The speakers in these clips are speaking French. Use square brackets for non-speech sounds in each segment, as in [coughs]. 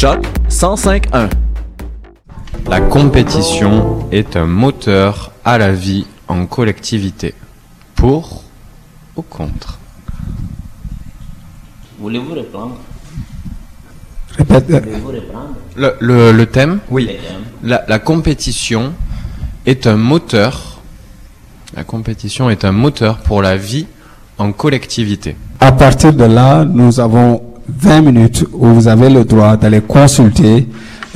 Choc 1051. La compétition est un moteur à la vie en collectivité. Pour ou contre? Voulez-vous Répète. Voulez-vous répondre? Le, le- le thème? Oui. Le thème. La, la compétition est un moteur. La compétition est un moteur pour la vie en collectivité. À partir de là, nous avons 20 minutes où vous avez le droit d'aller consulter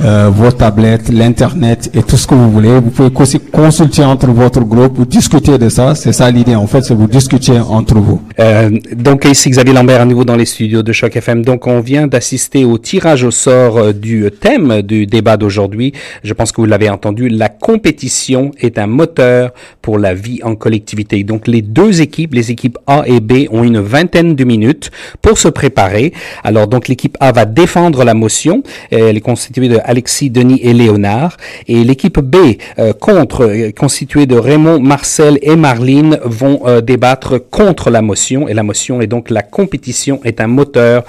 euh, vos tablettes, l'internet et tout ce que vous voulez. Vous pouvez aussi consulter entre votre groupe, vous discuter de ça. C'est ça l'idée. En fait, c'est vous discuter entre vous. Euh, donc ici Xavier Lambert à nouveau dans les studios de Choc FM. Donc on vient d'assister au tirage au sort euh, du thème du débat d'aujourd'hui. Je pense que vous l'avez entendu. La compétition est un moteur pour la vie en collectivité. Donc les deux équipes, les équipes A et B, ont une vingtaine de minutes pour se préparer. Alors donc l'équipe A va défendre la motion. Elle est constituée de Alexis, Denis et Léonard. Et l'équipe B euh, contre, euh, constituée de Raymond, Marcel et Marline, vont euh, débattre contre la motion. Et la motion est donc la compétition est un moteur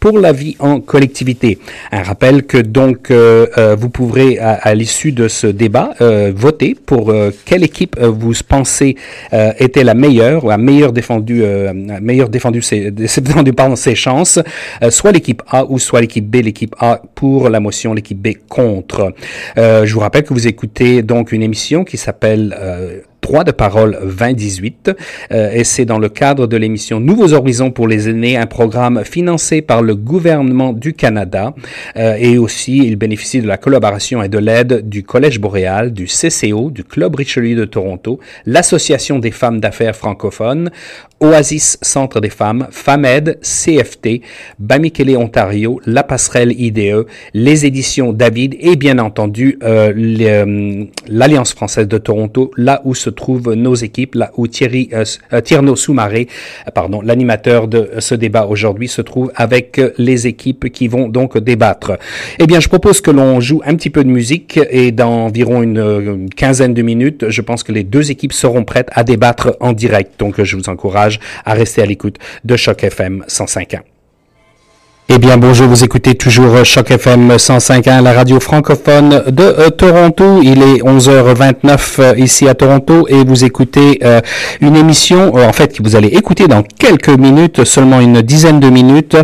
pour la vie en collectivité. Un rappel que donc euh, euh, vous pourrez à, à l'issue de ce débat euh, voter pour quelle équipe vous pensez était la meilleure ou a meilleur défendu, euh, a meilleur défendu ses, [laughs] défendu pardon, ses chances, soit l'équipe A ou soit l'équipe B. L'équipe A pour la motion, l'équipe B contre. Euh, je vous rappelle que vous écoutez donc une émission qui s'appelle euh, Droit de parole 2018 euh, et c'est dans le cadre de l'émission Nouveaux horizons pour les aînés, un programme financé par le gouvernement du Canada. Euh, et aussi il bénéficie de la collaboration et de l'aide du Collège boréal, du CCO, du Club Richelieu de Toronto, l'Association des femmes d'affaires francophones, Oasis Centre des femmes, FAMED, CFT, Bamikele Ontario, La Passerelle IDE, les éditions David et bien entendu euh, euh, l'Alliance française de Toronto, là où se trouvent nos équipes, là où Thierry euh, euh, Tierno Soumaré, pardon, l'animateur de ce débat aujourd'hui, se trouve avec les équipes qui vont donc débattre. Eh bien, je propose que l'on joue un petit peu de musique et dans environ une quinzaine de minutes, je pense que les deux équipes seront prêtes à débattre en direct. Donc, je vous encourage à rester à l'écoute de Choc FM 105.1. Eh bien, bonjour, vous écoutez toujours euh, Choc FM 105.1, la radio francophone de euh, Toronto. Il est 11h29 euh, ici à Toronto et vous écoutez une émission, en fait, que vous allez écouter dans quelques minutes, seulement une dizaine de minutes,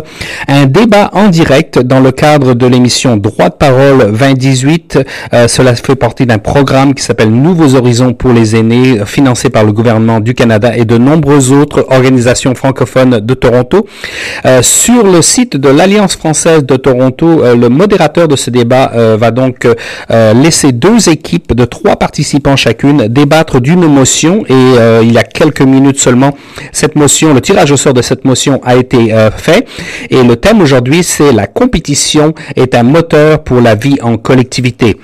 un débat en direct dans le cadre de l'émission Droit de parole 2018. Euh, cela fait partie d'un programme qui s'appelle Nouveaux horizons pour les aînés, financé par le gouvernement du Canada et de nombreuses autres organisations francophones de Toronto. Sur le site de l'Alliance française de Toronto, euh, le modérateur de ce débat euh, va donc euh, laisser deux équipes de trois participants chacune débattre d'une motion et il y a quelques minutes seulement, cette motion, le tirage au sort de cette motion a été fait et le thème aujourd'hui c'est la compétition est un moteur pour la vie en collectivité.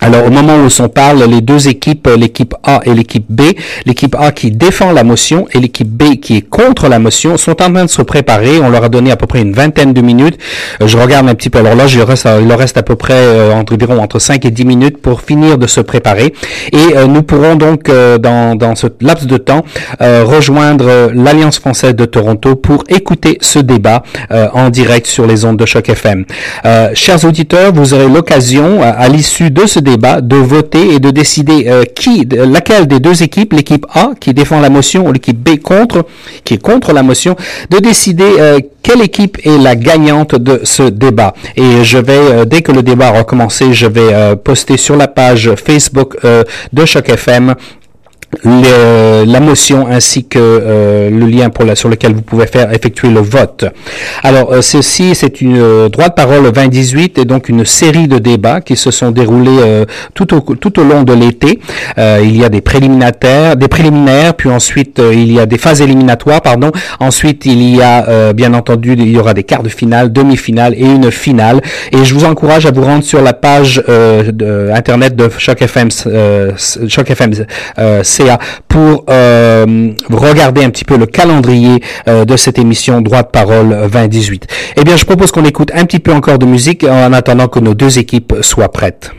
Alors au moment où on parle, les deux équipes, euh, l'équipe A et l'équipe B, l'équipe A qui défend la motion et l'équipe B qui est contre la motion sont en train de se préparer. On leur a donné à peu près une vingtaine de minutes. Euh, Je regarde un petit peu. Alors là, il reste, il leur reste à peu près euh, entre, environ entre 5 et 10 minutes pour finir de se préparer. Et euh, nous pourrons donc euh, dans, dans ce laps de temps euh, rejoindre euh, l'Alliance française de Toronto pour écouter ce débat euh, en direct sur les ondes de choc FM. Euh, chers auditeurs, vous aurez l'occasion à, à l'issue de ce débat de voter et de décider euh, qui, laquelle des deux équipes, l'équipe A qui défend la motion ou l'équipe B contre, qui est contre la motion, de décider euh, quelle équipe est la gagnante de ce débat. Et je vais, euh, dès que le débat aura commencé, je vais poster sur la page Facebook de Choc FM le- la motion ainsi que euh, le lien pour la, sur lequel vous pouvez faire effectuer le vote. Alors euh, ceci c'est une euh, droit de parole 2018 et donc une série de débats qui se sont déroulés euh, tout au tout au long de l'été. Euh, il y a des préliminaires, des préliminaires, puis ensuite euh, il y a des phases éliminatoires, pardon. Ensuite il y a bien entendu il y aura des quarts de finale, demi-finale et une finale. Et je vous encourage à vous rendre sur la page internet de Choc FM, Choc FM Pour euh, regarder un petit peu le calendrier euh, de cette émission Droit de parole 2018. Eh bien, je propose qu'on écoute un petit peu encore de musique en attendant que nos deux équipes soient prêtes.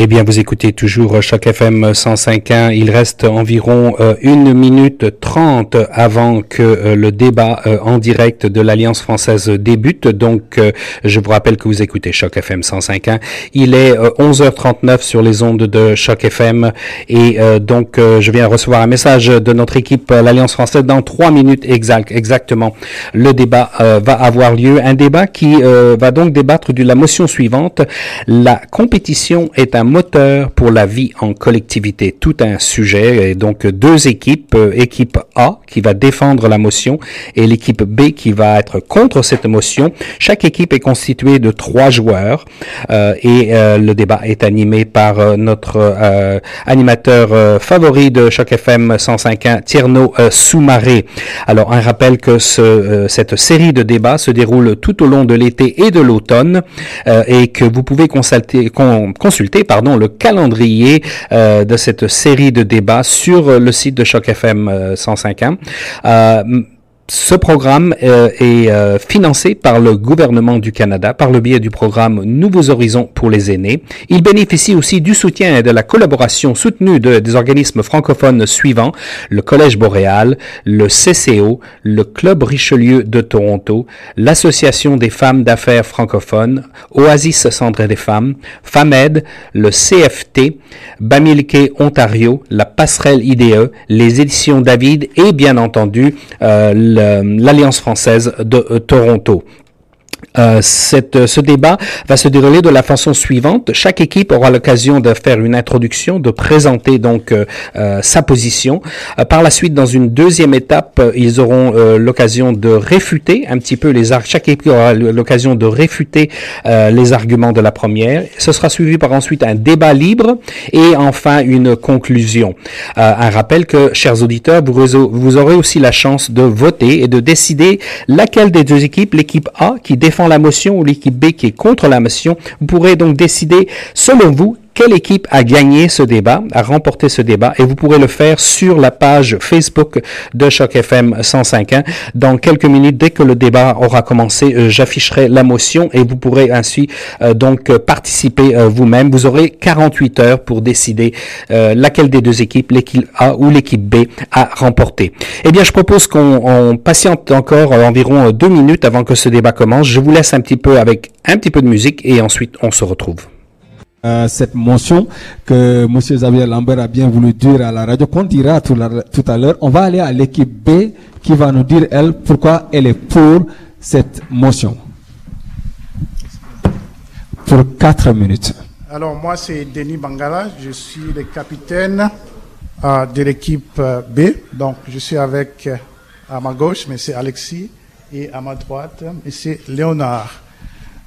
Eh bien, vous écoutez toujours Choc FM 105.1. Il reste environ euh, une minute trente avant que euh, le débat euh, en direct de l'Alliance française débute. Donc, je vous rappelle que vous écoutez Choc FM 105.1. Il est 11h39 sur les ondes de Choc FM et donc je viens recevoir un message de notre équipe l'Alliance française dans trois minutes exact, exactement. Le débat va avoir lieu. Un débat qui va donc débattre de la motion suivante. La compétition est un moteur pour la vie en collectivité. Tout un sujet et donc deux équipes, euh, équipe A qui va défendre la motion et l'équipe B qui va être contre cette motion. Chaque équipe est constituée de trois joueurs euh, et euh, le débat est animé par notre animateur favori de Choc FM 105.1, Tierno Soumaré. Alors un rappel que ce, cette série de débats se déroule tout au long de l'été et de l'automne et que vous pouvez consulter, consulter pardon, le calendrier euh, de cette série de débats sur le site de Choc FM 105.1. Euh, ce programme euh, est euh, financé par le gouvernement du Canada par le biais du programme Nouveaux Horizons pour les aînés. Il bénéficie aussi du soutien et de la collaboration soutenue de, des organismes francophones suivants, le Collège Boréal, le CCO, le Club Richelieu de Toronto, l'Association des femmes d'affaires francophones, Oasis Centre des femmes, FAMED, le CFT, Bamileke Ontario, la Passerelle IDE, les éditions David et bien entendu euh, l'Alliance française de euh, Toronto. Euh, cette, ce débat va se dérouler de la façon suivante. Chaque équipe aura l'occasion de faire une introduction, de présenter donc euh, euh sa position. Euh, par la suite, dans une deuxième étape, ils auront l'occasion de réfuter un petit peu les chaque équipe aura l'occasion de réfuter les arguments de la première. Ce sera suivi par ensuite un débat libre et enfin une conclusion. un rappel que, chers auditeurs, vous, vous aurez aussi la chance de voter et de décider laquelle des deux équipes, l'équipe A qui défend la motion ou l'équipe B qui est contre la motion. Vous pourrez donc décider, selon vous, quelle équipe a gagné ce débat, a remporté ce débat, et vous pourrez le faire sur la page Facebook de Choc FM 105.1. Dans quelques minutes, dès que le débat aura commencé, euh, j'afficherai la motion et vous pourrez ainsi euh, donc participer euh, vous-même. Vous aurez 48 heures pour décider laquelle des deux équipes, l'équipe A ou l'équipe B, a remporté. Eh bien, je propose qu'on patiente encore environ deux minutes avant que ce débat commence. Je vous laisse un petit peu avec un petit peu de musique et ensuite on se retrouve. Euh, cette motion que M. Xavier Lambert a bien voulu dire à la radio, qu'on dira tout, à l'heure. On va aller à l'équipe B qui va nous dire, elle, pourquoi elle est pour cette motion. Pour quatre minutes. Alors, moi, c'est Denis Bangala. Je suis le capitaine euh, de l'équipe euh, B. Donc, je suis avec, à ma gauche, c'est Alexis, et à ma droite, c'est Léonard.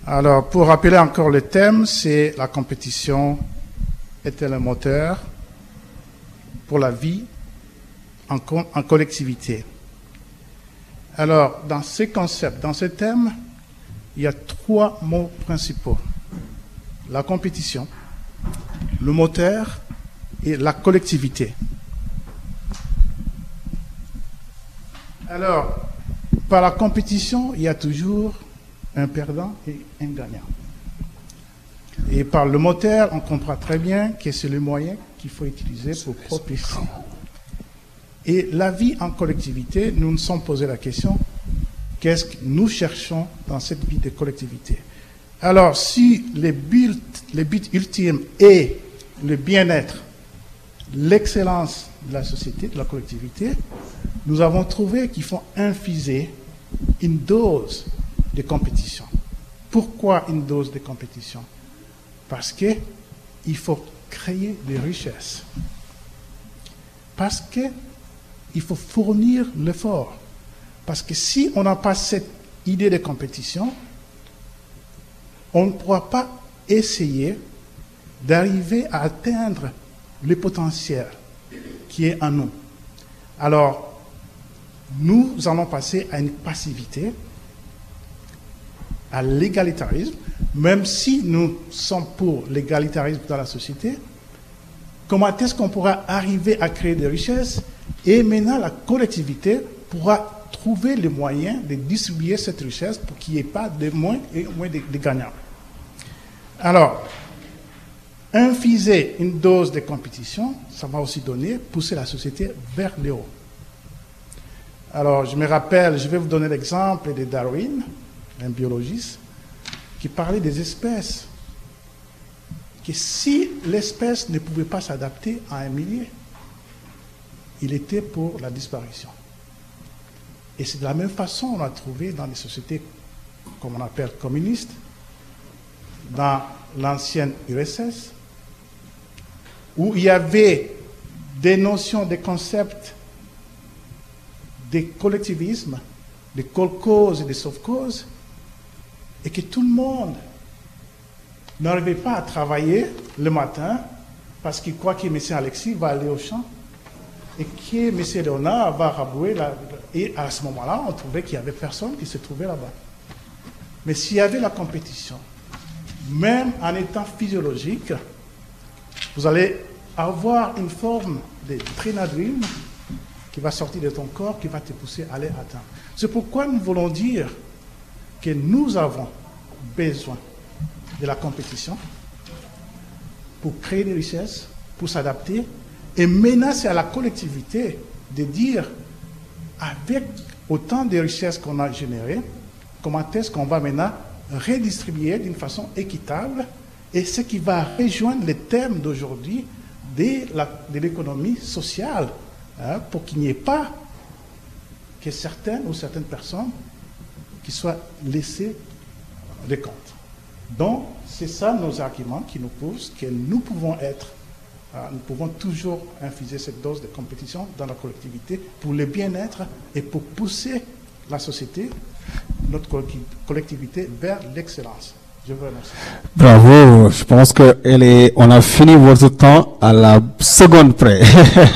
Alors, pour rappeler encore le thème, c'est la compétition est-elle un moteur pour la vie en, collectivité Alors, dans ce concept, dans ce thème, il y a trois mots principaux. La compétition, le moteur et la collectivité. Alors, par la compétition, il y a toujours un perdant et un gagnant. Et par le moteur, on comprend très bien que c'est le moyen qu'il faut utiliser pour propulser. Et la vie en collectivité, nous nous sommes posé la question, qu'est-ce que nous cherchons dans cette vie de collectivité? Alors, si le but, le but ultime est le bien-être, l'excellence de la société, de la collectivité, nous avons trouvé qu'il faut infuser une dose de compétition. Pourquoi une dose de compétition? Parce que il faut créer des richesses. Parce que il faut fournir l'effort. Parce que si on n'a pas cette idée de compétition, on ne pourra pas essayer d'arriver à atteindre le potentiel qui est en nous. Alors, nous allons passer à une passivité à l'égalitarisme, même si nous sommes pour l'égalitarisme dans la société, comment est-ce qu'on pourra arriver à créer des richesses et maintenant la collectivité pourra trouver les moyens de distribuer cette richesse pour qu'il n'y ait pas de moins et moins de, gagnants? Alors, infuser une dose de compétition, ça va aussi donner, pousser la société vers le haut. Alors, je me rappelle, je vais vous donner l'exemple de Darwin, un biologiste, qui parlait des espèces. Que si l'espèce ne pouvait pas s'adapter à un milieu, il était pour la disparition. Et c'est de la même façon qu'on a trouvé dans les sociétés, comme on appelle communistes, dans l'ancienne URSS, où il y avait des notions, des concepts de collectivisme, de cause et de sauve-cause, et que tout le monde n'arrivait pas à travailler le matin parce qu'il croit que M. Alexis va aller au champ et que M. Léonard va rabouer. Et à ce moment-là, on trouvait qu'il n'y avait personne qui se trouvait là-bas. Mais s'il y avait la compétition, même en étant physiologique, vous allez avoir une forme de trénadrine qui va sortir de ton corps, qui va te pousser à aller atteindre. C'est pourquoi nous voulons dire que nous avons besoin de la compétition pour créer des richesses, pour s'adapter. Et c'est à la collectivité de dire, avec autant de richesses qu'on a générées, comment est-ce qu'on va maintenant redistribuer d'une façon équitable et ce qui va rejoindre les thèmes d'aujourd'hui de l'économie sociale, hein, pour qu'il n'y ait pas que certaines ou certaines personnes qui soient laissées des comptes. Donc, c'est ça nos arguments qui nous poussent que nous pouvons être, euh, nous pouvons toujours infuser cette dose de compétition dans la collectivité pour le bien-être et pour pousser la société, notre collectivité vers l'excellence. Bravo, je pense que elle est, on a fini votre temps à la seconde près,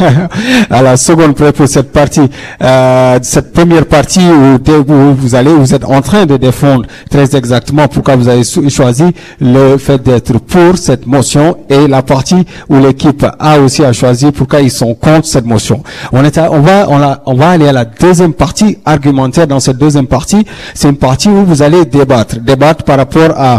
[laughs] à la seconde près pour cette partie, euh, cette première partie où, vous allez, vous êtes en train de défendre très exactement pourquoi vous avez choisi le fait d'être pour cette motion et la partie où l'équipe A aussi a choisi pourquoi ils sont contre cette motion. On est, on va, on, a, on va aller à la deuxième partie argumentaire. Dans cette deuxième partie, c'est une partie où vous allez débattre, débattre par rapport à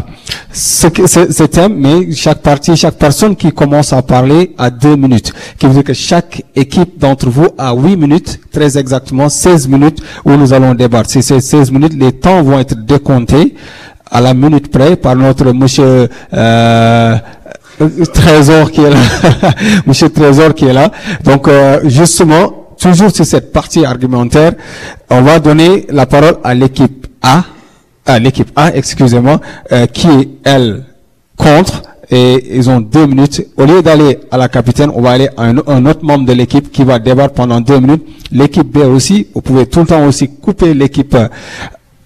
ce, ce, thème, mais chaque partie, chaque personne qui commence à parler a deux minutes. Qui veut dire que chaque équipe d'entre vous a huit minutes, très exactement 16 minutes où nous allons débattre. Si ces 16 minutes, les temps vont être décomptés à la minute près par notre monsieur euh, Trésor qui est là, [laughs] monsieur Trésor qui est là. Donc euh, justement, toujours sur cette partie argumentaire, on va donner la parole à l'équipe A à l'équipe A, excusez-moi, euh, qui est, elle, contre, et ils ont deux minutes. Au lieu d'aller à la capitaine, on va aller à un, autre membre de l'équipe qui va débattre pendant deux minutes. L'équipe B aussi, vous pouvez tout le temps aussi couper l'équipe,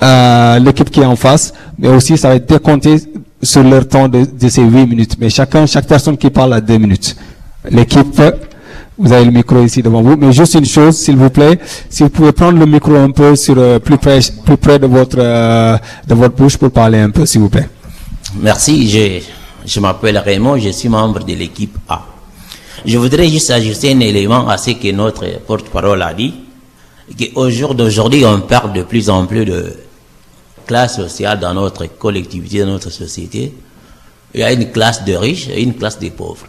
euh, l'équipe qui est en face, mais aussi ça va être décompté sur leur temps de, de ces huit minutes. Mais chacun, chaque personne qui parle a deux minutes. L'équipe vous avez le micro ici devant vous. Mais juste une chose, s'il vous plaît, si vous pouvez prendre le micro un peu sur euh, plus près, plus près de votre euh, de votre bouche pour parler un peu, s'il vous plaît. Merci. Je je m'appelle Raymond. Je suis membre de l'équipe A. Je voudrais juste ajouter un élément à ce que notre porte-parole a dit, qu'au jour d'aujourd'hui, on parle de plus en plus de classe sociale dans notre collectivité, dans notre société. Il y a une classe de riches et une classe de pauvres.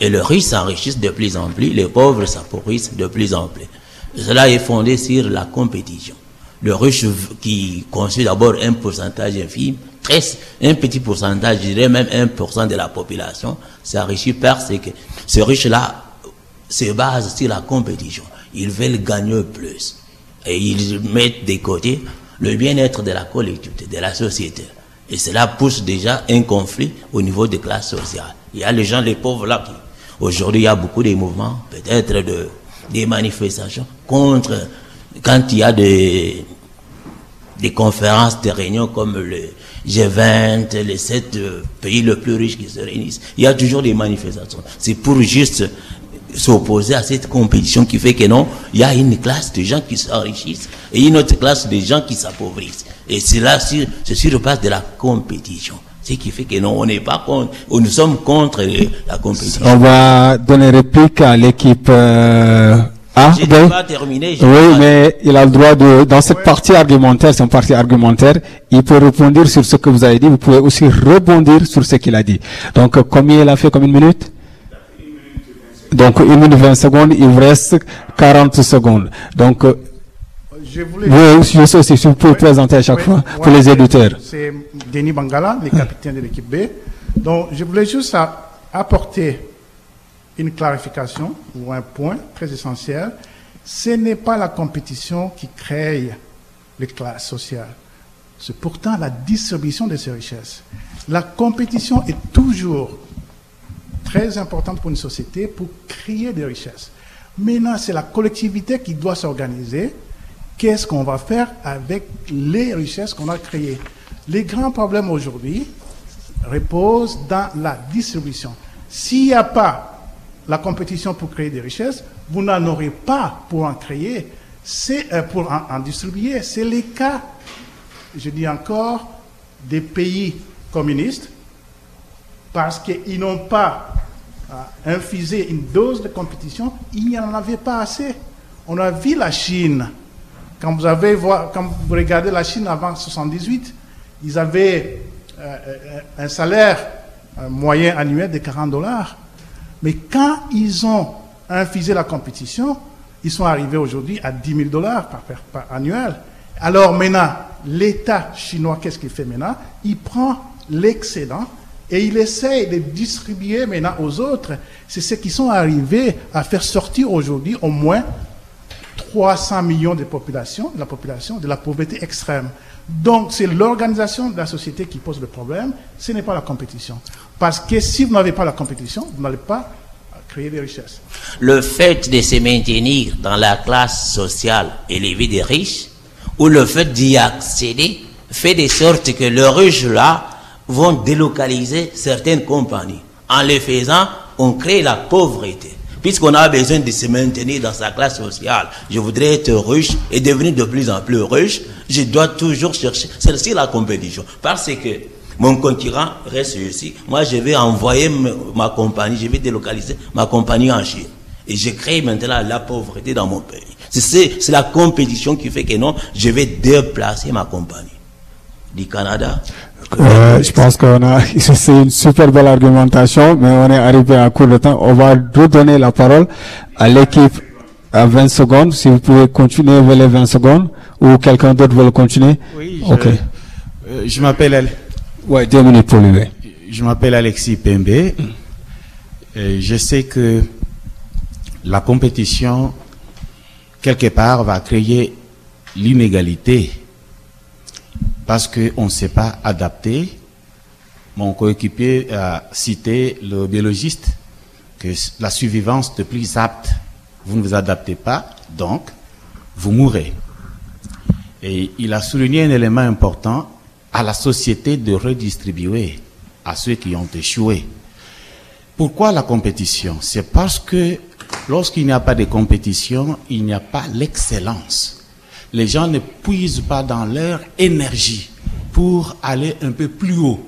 Et les riches s'enrichissent de plus en plus, les pauvres s'appauvrissent de plus en plus. cela est fondé sur la compétition. Le riche qui conçoit d'abord un pourcentage infime, très, un petit pourcentage, je dirais même 1% de la population, s'enrichit parce que ce riche-là se base sur la compétition. Ils veulent gagner plus. Et ils mettent de côté le bien-être de la collectivité, de la société. Et cela pousse déjà un conflit au niveau des classes sociales. Il y a les gens, les pauvres là qui Aujourd'hui, il y a beaucoup de mouvements, peut-être de, des manifestations contre, quand il y a des, conférences, des réunions comme le G20, les sept euh, pays les plus riches qui se réunissent. Il y a toujours des manifestations. C'est pour juste s'opposer à cette compétition qui fait que non, il y a une classe de gens qui s'enrichissent et une autre classe de gens qui s'appauvrissent. Et c'est là, c'est sur le base de la compétition. Ce qui fait que non, on n'est pas contre, nous sommes contre la compétition. On va donner réplique à l'équipe euh, Ah, J'ai ben, pas terminé. j'ai Oui, pas- mais il a le droit de, dans cette partie argumentaire, c'est une partie argumentaire, il peut rebondir sur ce que vous avez dit, vous pouvez aussi rebondir sur ce qu'il a dit. Donc, euh, combien il a fait comme une minute? Donc, une minute 20 secondes, il vous reste 40 secondes. Donc, euh, Je voulais oui, je sais aussi, si vous pouvez Oui, présenter à chaque oui, fois pour les éditeurs. C'est Denis Bangala, le capitaine de l'équipe B. Donc, je voulais juste apporter une clarification ou un point très essentiel. Ce n'est pas la compétition qui crée les classes sociales. C'est pourtant la distribution de ces richesses. La compétition est toujours très importante pour une société pour créer des richesses. Maintenant, c'est la collectivité qui doit s'organiser. Qu'est-ce qu'on va faire avec les richesses qu'on a créées? Les grands problèmes aujourd'hui reposent dans la distribution. S'il n'y a pas la compétition pour créer des richesses, vous n'en aurez pas pour en créer, c'est euh, pour en, distribuer. C'est le cas, je dis encore, des pays communistes parce qu'ils n'ont pas euh, infusé une dose de compétition, il n'y en avait pas assez. On a vu la Chine. Quand vous, avez, quand vous regardez la Chine avant 78, ils avaient euh, euh, un salaire moyen annuel de 40 dollars. Mais quand ils ont infusé la compétition, ils sont arrivés aujourd'hui à 10 000 dollars par, par- annuel. Alors maintenant, l'État chinois, qu'est-ce qu'il fait maintenant? Il prend l'excédent et il essaye de distribuer maintenant aux autres. C'est ce qui sont arrivés à faire sortir aujourd'hui au moins 300 millions de population, de la population de la pauvreté extrême. Donc, c'est l'organisation de la société qui pose le problème, ce n'est pas la compétition. Parce que si vous n'avez pas la compétition, vous n'allez pas créer des richesses. le fait de se maintenir dans la classe sociale élevée des riches, ou le fait d'y accéder, fait de sorte que les riches-là vont délocaliser certaines compagnies. En le faisant, on crée la pauvreté. Puisqu'on a besoin de se maintenir dans sa classe sociale, je voudrais être riche et devenir de plus en plus riche, je dois toujours chercher. C'est la compétition. Parce que mon concurrent reste ici. Moi, je vais envoyer ma compagnie, je vais délocaliser ma compagnie en Chine. Et je crée maintenant la pauvreté dans mon pays. C'est la compétition qui fait que non, je vais déplacer ma compagnie du Canada. Euh, je pense qu'on a, [laughs] c'est une super belle argumentation, mais on est arrivé à court de temps. On va redonner la parole à l'équipe à 20 secondes. Si vous pouvez continuer vers les 20 secondes, ou quelqu'un d'autre veut le continuer? Oui, je, euh, je m'appelle Al- Ouais, deux minutes pour lui. ouais. je m'appelle Alexis Pembe. Et je sais que la compétition quelque part va créer l'inégalité parce qu'on ne s'est pas adapté. Mon coéquipier a cité le biologiste que la survivance de plus apte, vous ne vous adaptez pas, donc vous mourrez. Et il a souligné un élément important à la société de redistribuer à ceux qui ont échoué. Pourquoi la compétition? C'est parce que lorsqu'il n'y a pas de compétition, il n'y a pas l'excellence. Les gens ne puisent pas dans leur énergie pour aller un peu plus haut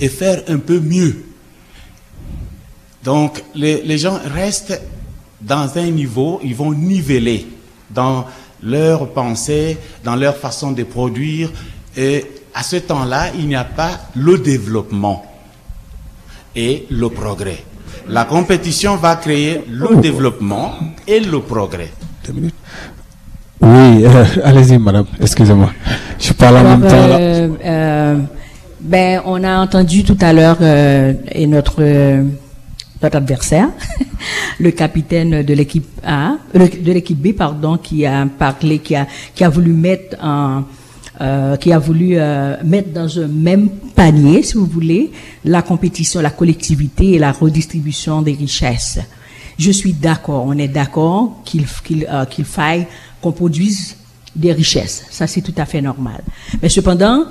et faire un peu mieux. Donc les, gens restent dans un niveau, ils vont niveler dans leur pensée, dans leur façon de produire. Et à ce temps-là, il n'y a pas le développement et le progrès. La compétition va créer le développement et le progrès. Oui, euh, [laughs] allez-y, madame. Excusez-moi. Je parle en même temps. là. euh, euh, ben, on a entendu tout à l'heure euh, et notre euh, notre adversaire, [laughs] le capitaine de l'équipe A, de l'équipe B, pardon, qui a parlé, qui a qui a voulu mettre en euh, qui a voulu euh, mettre dans un même panier, si vous voulez, la compétition, la collectivité et la redistribution des richesses. Je suis d'accord, on est d'accord qu'il qu'il euh, qu'il faille qu'on produise des richesses. Ça, c'est tout à fait normal. Mais cependant,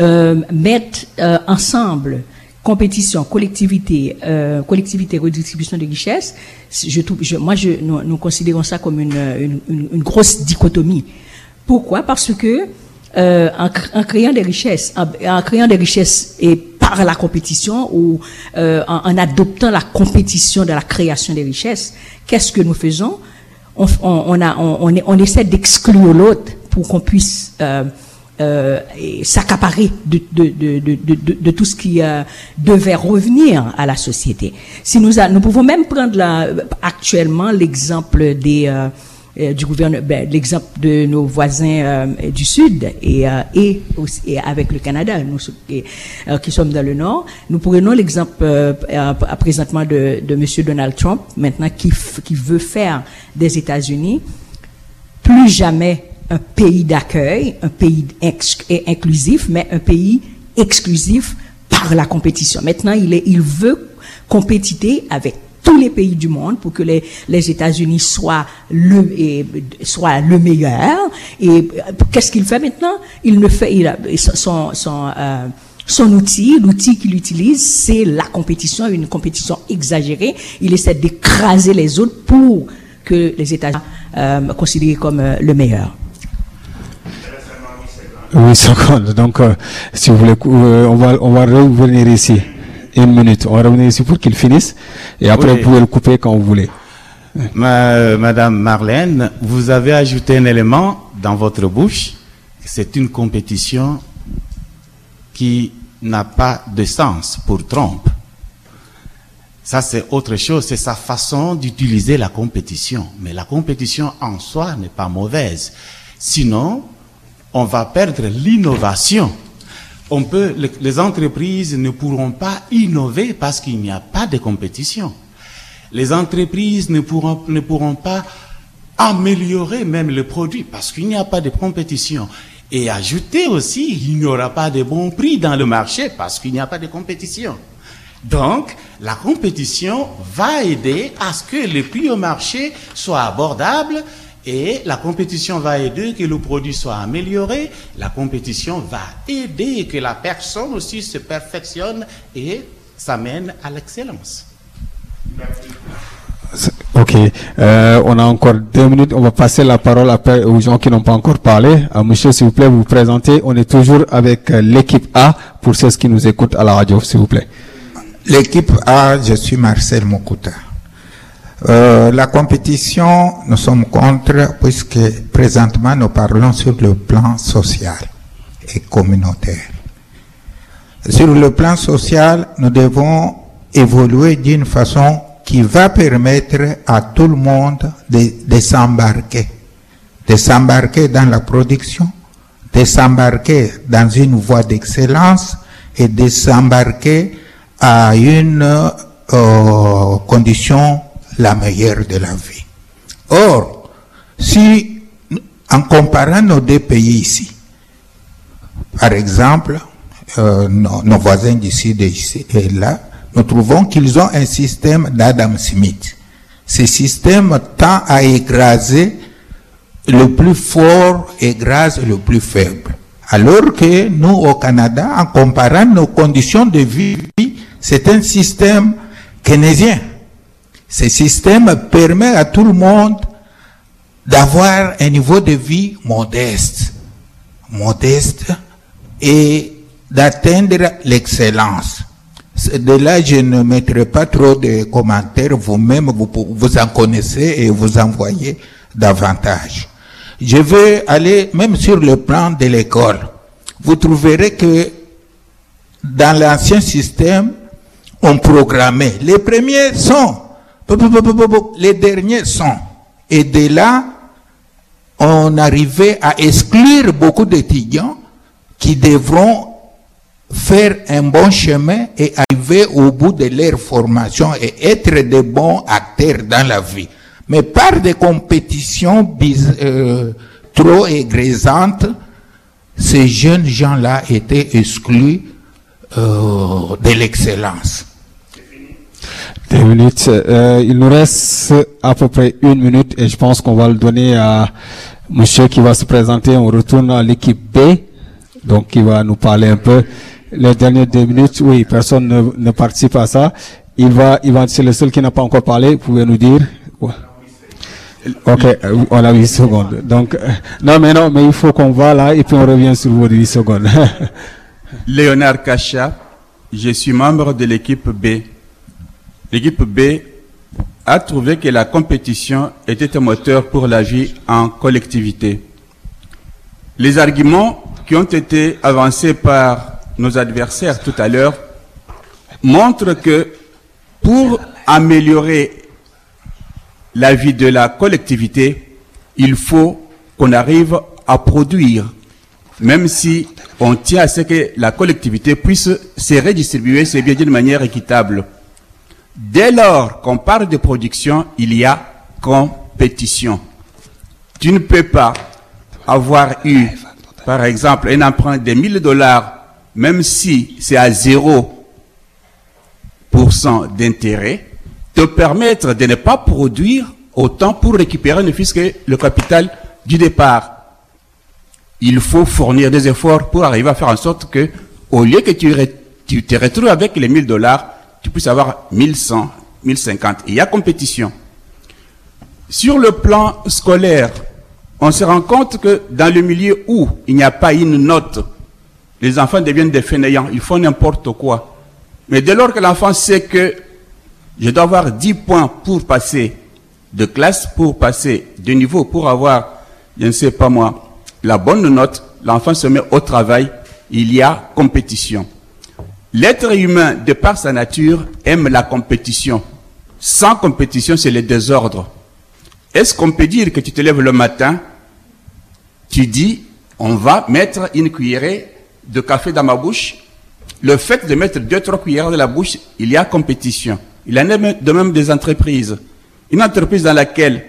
euh, mettre euh, ensemble compétition, collectivité, euh, collectivité, redistribution des richesses, je moi, je, nous, considérons ça comme une, une, grosse dichotomie. Pourquoi? Parce que euh, en, cr- en créant des richesses, en, créant des richesses et par la compétition ou en, en adoptant la compétition de la création des richesses, qu'est-ce que nous faisons? On, on, a, on, on, essaie d'exclure l'autre pour qu'on puisse euh, euh, s'accaparer de, de, de, de, tout ce qui euh, devait revenir à la société. Si nous, a- nous pouvons même prendre actuellement l'exemple des euh, du gouvernement, l'exemple de nos voisins euh, du Sud et, euh, et, avec le Canada, nous euh, qui sommes dans le Nord. Nous prenons l'exemple euh, euh, présentement de, de Monsieur Donald Trump, maintenant qui, veut faire des États-Unis plus jamais un pays d'accueil, un pays inclusif, mais un pays exclusif par la compétition. Maintenant, il veut compétiter avec tous les pays du monde pour que les, États-Unis soient le, meilleur. Et euh, qu'est-ce qu'il fait maintenant? Il ne fait euh, son outil, l'outil qu'il utilise, c'est la compétition, une compétition exagérée. Il essaie d'écraser les autres pour que les États-Unis euh, considérés comme euh, le meilleur. Oui, secondes. [laughs] Donc, si vous voulez, on va, on va revenir ici. Une minute. On va revenir ici pour qu'il finisse. Et après, Oui. vous pouvez le couper quand vous voulez. Ma- Madame Marlène, vous avez ajouté un élément dans votre bouche. C'est une compétition qui n'a pas de sens pour Trump. Ça, c'est autre chose. C'est sa façon d'utiliser la compétition. Mais la compétition en soi n'est pas mauvaise. Sinon, on va perdre l'innovation. On peut, les- les entreprises ne pourront pas innover parce qu'il n'y a pas de compétition. Les entreprises ne pourront, ne pourront pas améliorer même le produit parce qu'il n'y a pas de compétition. Et ajouter aussi, il n'y aura pas de bons prix dans le marché parce qu'il n'y a pas de compétition. Donc, la compétition va aider à ce que le prix au marché soit abordable et la compétition va aider que le produit soit amélioré. La compétition va aider que la personne aussi se perfectionne et s'amène à l'excellence. Ok. Euh, on a encore deux minutes. On va passer la parole après aux gens qui n'ont pas encore parlé. Euh, monsieur, s'il vous plaît, vous vous présentez. On est toujours avec euh, l'équipe A pour ceux qui nous écoutent à la radio, s'il vous plaît. L'équipe A, je suis Marcel Mokuta. Euh, la compétition, nous sommes contre puisque présentement nous parlons sur le plan social et communautaire. Sur le plan social, nous devons évoluer d'une façon qui va permettre à tout le monde de, de s'embarquer, de s'embarquer dans la production, de s'embarquer dans une voie d'excellence et de s'embarquer à une euh, condition la meilleure de la vie. Or, si en comparant nos deux pays ici, par exemple, euh, nos, voisins d'ici d'ici et là, nous trouvons qu'ils ont un système d'Adam Smith. Ce système tend à écraser le plus fort écrase le plus faible. Alors que nous, au Canada, en comparant nos conditions de vie, c'est un système keynésien. Ce système permet à tout le monde d'avoir un niveau de vie modeste, modeste et d'atteindre l'excellence. De là, je ne mettrai pas trop de commentaires. Vous-même, vous, en connaissez et vous envoyez davantage. Je vais aller même sur le plan de l'école. Vous trouverez que dans l'ancien système, on programmait. Les premiers sont, les derniers sont. Et de là, on arrivait à exclure beaucoup d'étudiants qui devront faire un bon chemin et arriver au bout de leur formation et être de bons acteurs dans la vie. Mais par des compétitions euh, trop aigrisantes, ces jeunes gens-là étaient exclus euh, de l'excellence. Deux minutes. Euh, il nous reste à peu près une minute et je pense qu'on va le donner à monsieur qui va se présenter. On retourne à l'équipe B, donc qui va nous parler un peu. Les dernières deux minutes, oui, personne ne, participe à ça. Il va, il va, c'est le seul qui n'a pas encore parlé. Vous pouvez nous dire? Ok, euh, on a 8 secondes. Donc, euh, non, mais non, mais il faut qu'on va là et puis on revient sur vos 8 secondes. [laughs] Léonard Kacha, je suis membre de l'équipe B. L'équipe B a trouvé que la compétition était un moteur pour la vie en collectivité. Les arguments qui ont été avancés par nos adversaires tout à l'heure montrent que pour améliorer la vie de la collectivité, il faut qu'on arrive à produire, même si on tient à ce que la collectivité puisse se redistribuer ses biens d'une manière équitable. Dès lors qu'on parle de production, il y a compétition. Tu ne peux pas avoir eu, par exemple, un emprunt de 1000 dollars, même si c'est à 0% d'intérêt, te permettre de ne pas produire autant pour récupérer ne fût-ce que le capital du départ. Il faut fournir des efforts pour arriver à faire en sorte que, au lieu que tu, te retrouves avec les 1000 dollars, tu puisses avoir 1100, 1050. Il y a compétition. Sur le plan scolaire, on se rend compte que dans le milieu où il n'y a pas une note, les enfants deviennent des fainéants, ils font n'importe quoi. Mais dès lors que l'enfant sait que je dois avoir 10 points pour passer de classe, pour passer de niveau, pour avoir, je ne sais pas moi, la bonne note, l'enfant se met au travail, il y a compétition. L'être humain, de par sa nature, aime la compétition. Sans compétition, c'est le désordre. Est-ce qu'on peut dire que tu te lèves le matin, tu dis, on va mettre une cuillerée de café dans ma bouche? Le fait de mettre deux, trois cuillères dans la bouche, il y a compétition. Il en même- de même des entreprises. Une entreprise dans laquelle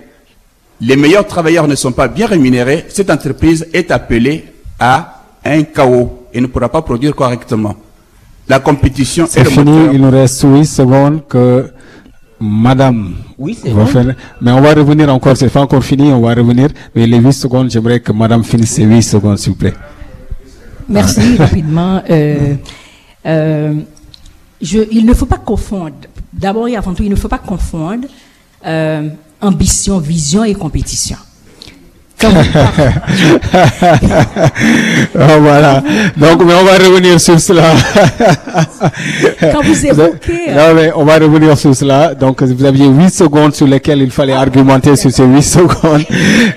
les meilleurs travailleurs ne sont pas bien rémunérés, cette entreprise est appelée à un chaos et ne pourra pas produire correctement. La compétition est C'est fini, moteur. il nous reste 8 secondes que Madame Oui, c'est va bon. faire. Mais on va revenir encore, c'est pas encore fini, on va revenir. Mais les 8 secondes, j'aimerais que Madame finisse ses 8 secondes, s'il vous plaît. Merci [laughs] rapidement. Euh, euh, je, il ne faut pas confondre. D'abord et avant tout, il ne faut pas confondre euh, ambition, vision et compétition. Quand [laughs] Ah, voilà. Donc, mais on va revenir sur cela. quand vous évoquez, euh, Non, mais on va revenir sur cela. Donc, vous aviez 8 secondes sur lesquelles il fallait argumenter sur ces 8 secondes.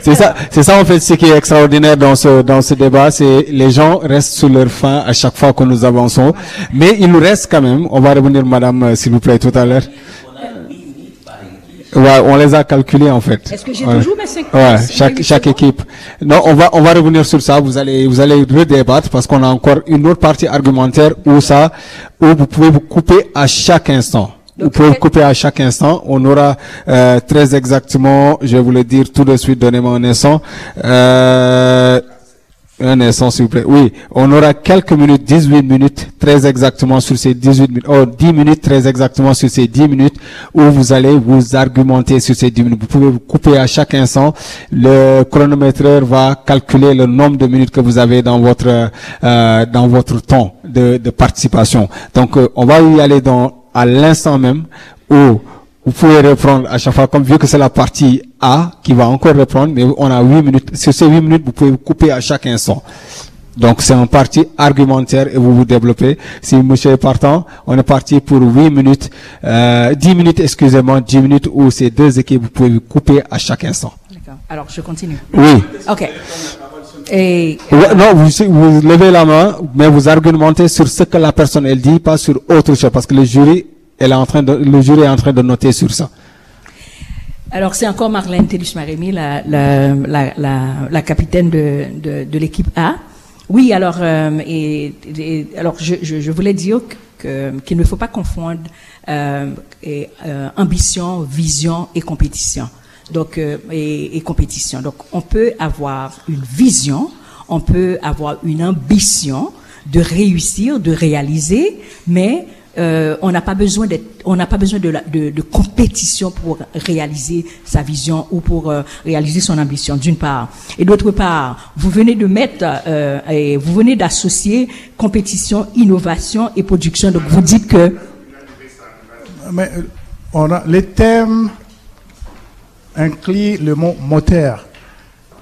C'est ça, c'est ça, en fait, ce qui est extraordinaire dans ce, dans ce débat. C'est les gens restent sur leur faim à chaque fois que nous avançons. Mais il nous reste quand même, on va revenir, madame, euh, s'il vous plaît, tout à l'heure. Ouais, on les a calculés en fait. Est-ce que j'ai Ouais. toujours mes cinq Ouais, chaque équipe. Non, on va on va revenir sur ça. Vous allez vous allez redébattre parce qu'on a encore une autre partie argumentaire où ça où vous pouvez vous couper à chaque instant. Vous pouvez vous couper à chaque instant. On aura euh, très exactement, je vais vous le dire tout de suite. Donnez-moi un instant. Euh, un instant, s'il vous plaît. Oui, on aura quelques minutes, 18 minutes, très exactement sur ces 18 minutes, oh, 10 minutes, très exactement sur ces 10 minutes, où vous allez vous argumenter sur ces 10 minutes. Vous pouvez vous couper à chaque instant. Le chronométreur va calculer le nombre de minutes que vous avez dans votre, euh, dans votre temps de, de participation. Donc, euh, on va y aller dans, à l'instant même où vous pouvez reprendre à chaque fois, comme vu que c'est la partie A qui va encore reprendre, mais on a 8 minutes. Sur ces 8 minutes, vous pouvez vous couper à chaque instant. Donc c'est un parti argumentaire et vous vous développez. Si monsieur est partant, on est parti pour 8 minutes, euh, 10 minutes, excusez-moi, 10 minutes où ces deux équipes, vous pouvez vous couper à chaque instant. D'accord. Alors, je continue. Oui. OK. Et Ouais, non, vous, vous levez la main, mais vous argumentez sur ce que la personne elle dit, pas sur autre chose, parce que le jury, elle est en train de, le jury est en train de noter sur ça. Alors, c'est encore Marlène Télus-Marémy, la, la, la, la, la capitaine de, de, de l'équipe A. Oui, alors, euh, et, et- alors je, je, je voulais dire qu'il ne faut pas confondre euh, et, euh, ambition, vision et compétition. Donc, euh, et compétition. Donc, on peut avoir une vision, on peut avoir une ambition de réussir, de réaliser, mais euh, on n'a pas besoin on n'a pas besoin de, compétition pour réaliser sa vision ou pour euh, réaliser son ambition, d'une part. Et d'autre part, vous venez de mettre, euh, et vous venez d'associer compétition, innovation et production. Donc vous dites que les thèmes incluent le mot moteur.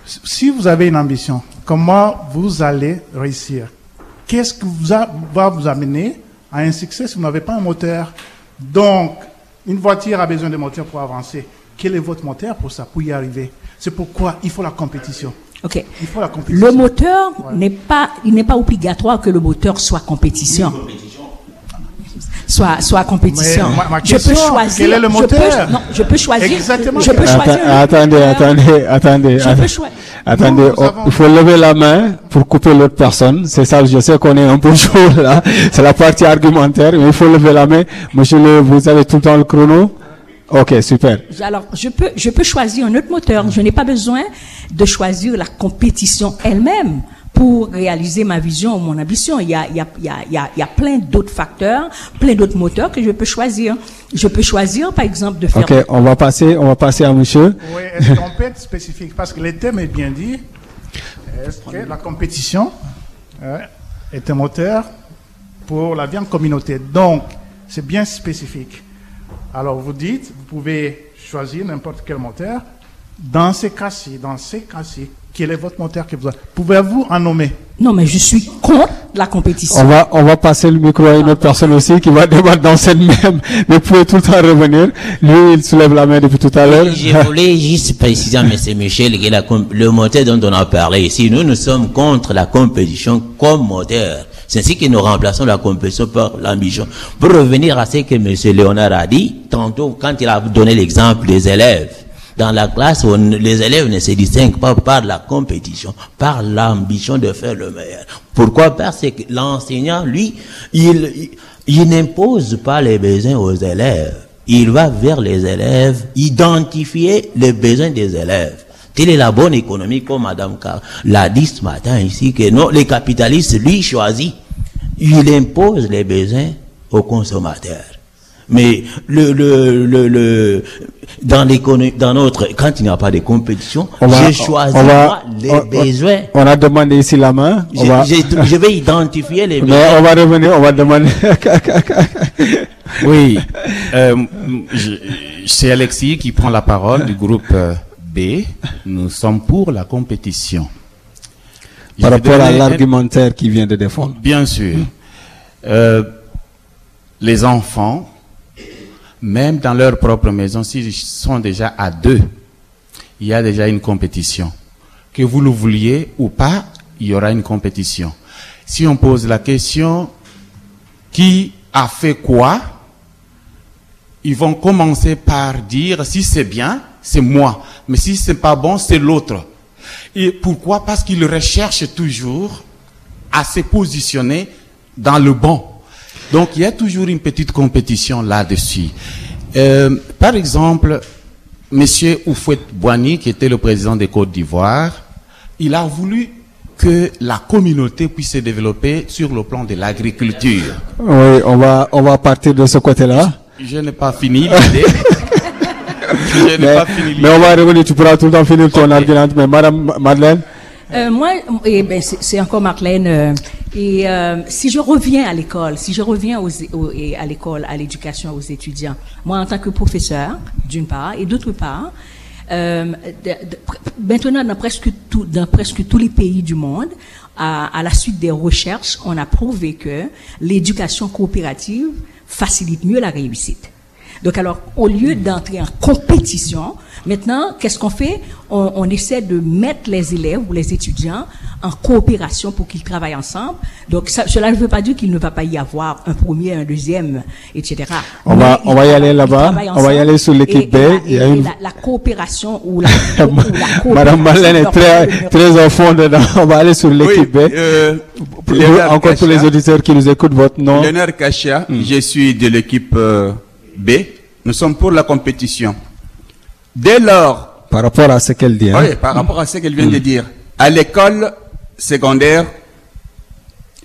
Si vous avez une ambition, comment vous allez réussir? Qu'est-ce que vous va vous amener à un succès si vous n'avez pas un moteur Donc, Une voiture a besoin de moteur pour avancer. Quel est votre moteur pour ça, pour y arriver? C'est pourquoi il faut la compétition. Ok. Il faut la compétition. Le moteur n'est pas, il n'est pas obligatoire que le moteur soit compétition. Soit, soit compétition. Ma- je peux choisir. quel est le je peux- moteur? non, je peux choisir. Exactement. Je peux choisir. Attendez, attendez, attendez. Je peux choisir. Attendez, avons- il faut lever la main pour couper l'autre personne. C'est ça, je sais qu'on est un peu [laughs] chaud là. C'est la partie argumentaire, mais il faut lever la main. Monsieur le, vous avez tout le temps le chrono? Ok, super. Alors, je peux, je peux choisir un autre moteur. Je n'ai pas besoin de choisir la compétition elle-même pour réaliser ma vision ou mon ambition. Il y a, il y a, il y a, il y a, il y a plein d'autres facteurs, plein d'autres moteurs que je peux choisir. Je peux choisir, par exemple, de faire Ok, on va passer, on va passer à monsieur. Oui, est-ce qu'on peut être spécifique? Parce que le thème est bien dit. Est-ce que la compétition euh, est un moteur pour la vie en communauté? Donc, c'est bien spécifique. Alors, vous dites, vous pouvez choisir n'importe quel moteur. Dans ces cas-ci, dans ces cas-ci, quel est votre moteur que vous avez? Pouvez-vous en nommer? Non, mais je suis contre la compétition. On va, on va passer le micro à une autre personne aussi qui va [laughs] débattre dans cette même, mais vous pouvez tout le temps revenir. Lui, il soulève la main depuis tout à l'heure. Je voulais juste préciser à M. Michel que la le moteur dont on a parlé ici, nous, nous sommes contre la compétition comme moteur. C'est ainsi que nous remplaçons la compétition par l'ambition. Pour revenir à ce que M. Léonard a dit, tantôt, quand il a donné l'exemple des élèves, dans la classe, on- les élèves ne se distinguent pas par la compétition, par l'ambition de faire le meilleur. Pourquoi? Parce que l'enseignant, lui, il, il, n'impose pas les besoins aux élèves. Il va vers les élèves, identifier les besoins des élèves. Telle est la bonne économie, comme Madame Car l'a dit ce matin ici, que non, les capitalistes, lui, choisit. Il impose les besoins aux consommateurs. Mais le, le, le, le, dans l'économie, dans notre, quand il n'y a pas de compétition, je choisis on va- les on- besoins. On a demandé ici la main. On Je, va, je- vais identifier les [laughs] mais besoins. on va revenir, on va demander. [laughs] Oui, euh, c'est Alexis qui prend la parole du groupe euh, B. Nous sommes pour la compétition. Je Par rapport à l'argumentaire qui vient de défendre. Bien sûr. Euh, les enfants, même dans leur propre maison, s'ils sont déjà à deux, il y a déjà une compétition. Que vous le vouliez ou pas, il y aura une compétition. Si on pose la question, qui a fait quoi Ils vont commencer par dire, si c'est bien, c'est moi. Mais si c'est pas bon, c'est l'autre. Et pourquoi? Parce qu'ils recherchent toujours à se positionner dans le bon. Donc il y a toujours une petite compétition là-dessus. Euh, par exemple, Monsieur Oufouet Boigny, qui était le président des Côtes d'Ivoire, il a voulu que la communauté puisse se développer sur le plan de l'agriculture. Oui, on va, on va partir de ce côté-là. Je n'ai pas fini l'idée. [laughs] Je n'ai Mais, pas fini mais l'idée. on va revenir, tu pourras tout le temps finir ton argument. Mais Madame Madeleine, Euh, moi, eh ben, c'est encore Marlène. euh, et euh, si je reviens à l'école, si je reviens aux, aux- et à l'école, à l'éducation, aux étudiants, moi en tant que professeur, d'une part, et d'autre part, euh, de- de- maintenant dans presque, tout, dans presque tous les pays du monde, à, à la suite des recherches, on a prouvé que l'éducation coopérative facilite mieux la réussite. Donc alors, au lieu d'entrer en compétition, maintenant, qu'est-ce qu'on fait? On, on essaie de mettre les élèves ou les étudiants en coopération pour qu'ils travaillent ensemble. Donc ça, cela ne veut pas dire qu'il ne va pas y avoir un premier, un deuxième, etc. On va- on va y aller là-bas. On va y aller sur l'équipe B. et la- Il y a et une- la, la coopération ou la, [laughs] ou la coopération Madame Madeleine est très, très au fond dedans. [laughs] On va aller sur l'équipe B. euh, Pour- Léonard encore pour les Kacha. auditeurs qui nous écoutent, votre nom. Léonard Kachia, je suis de l'équipe euh, B. Nous sommes pour la compétition. Dès lors, Par rapport à ce qu'elle dit. hein. oui, par rapport à ce qu'elle vient de dire, à l'école secondaire,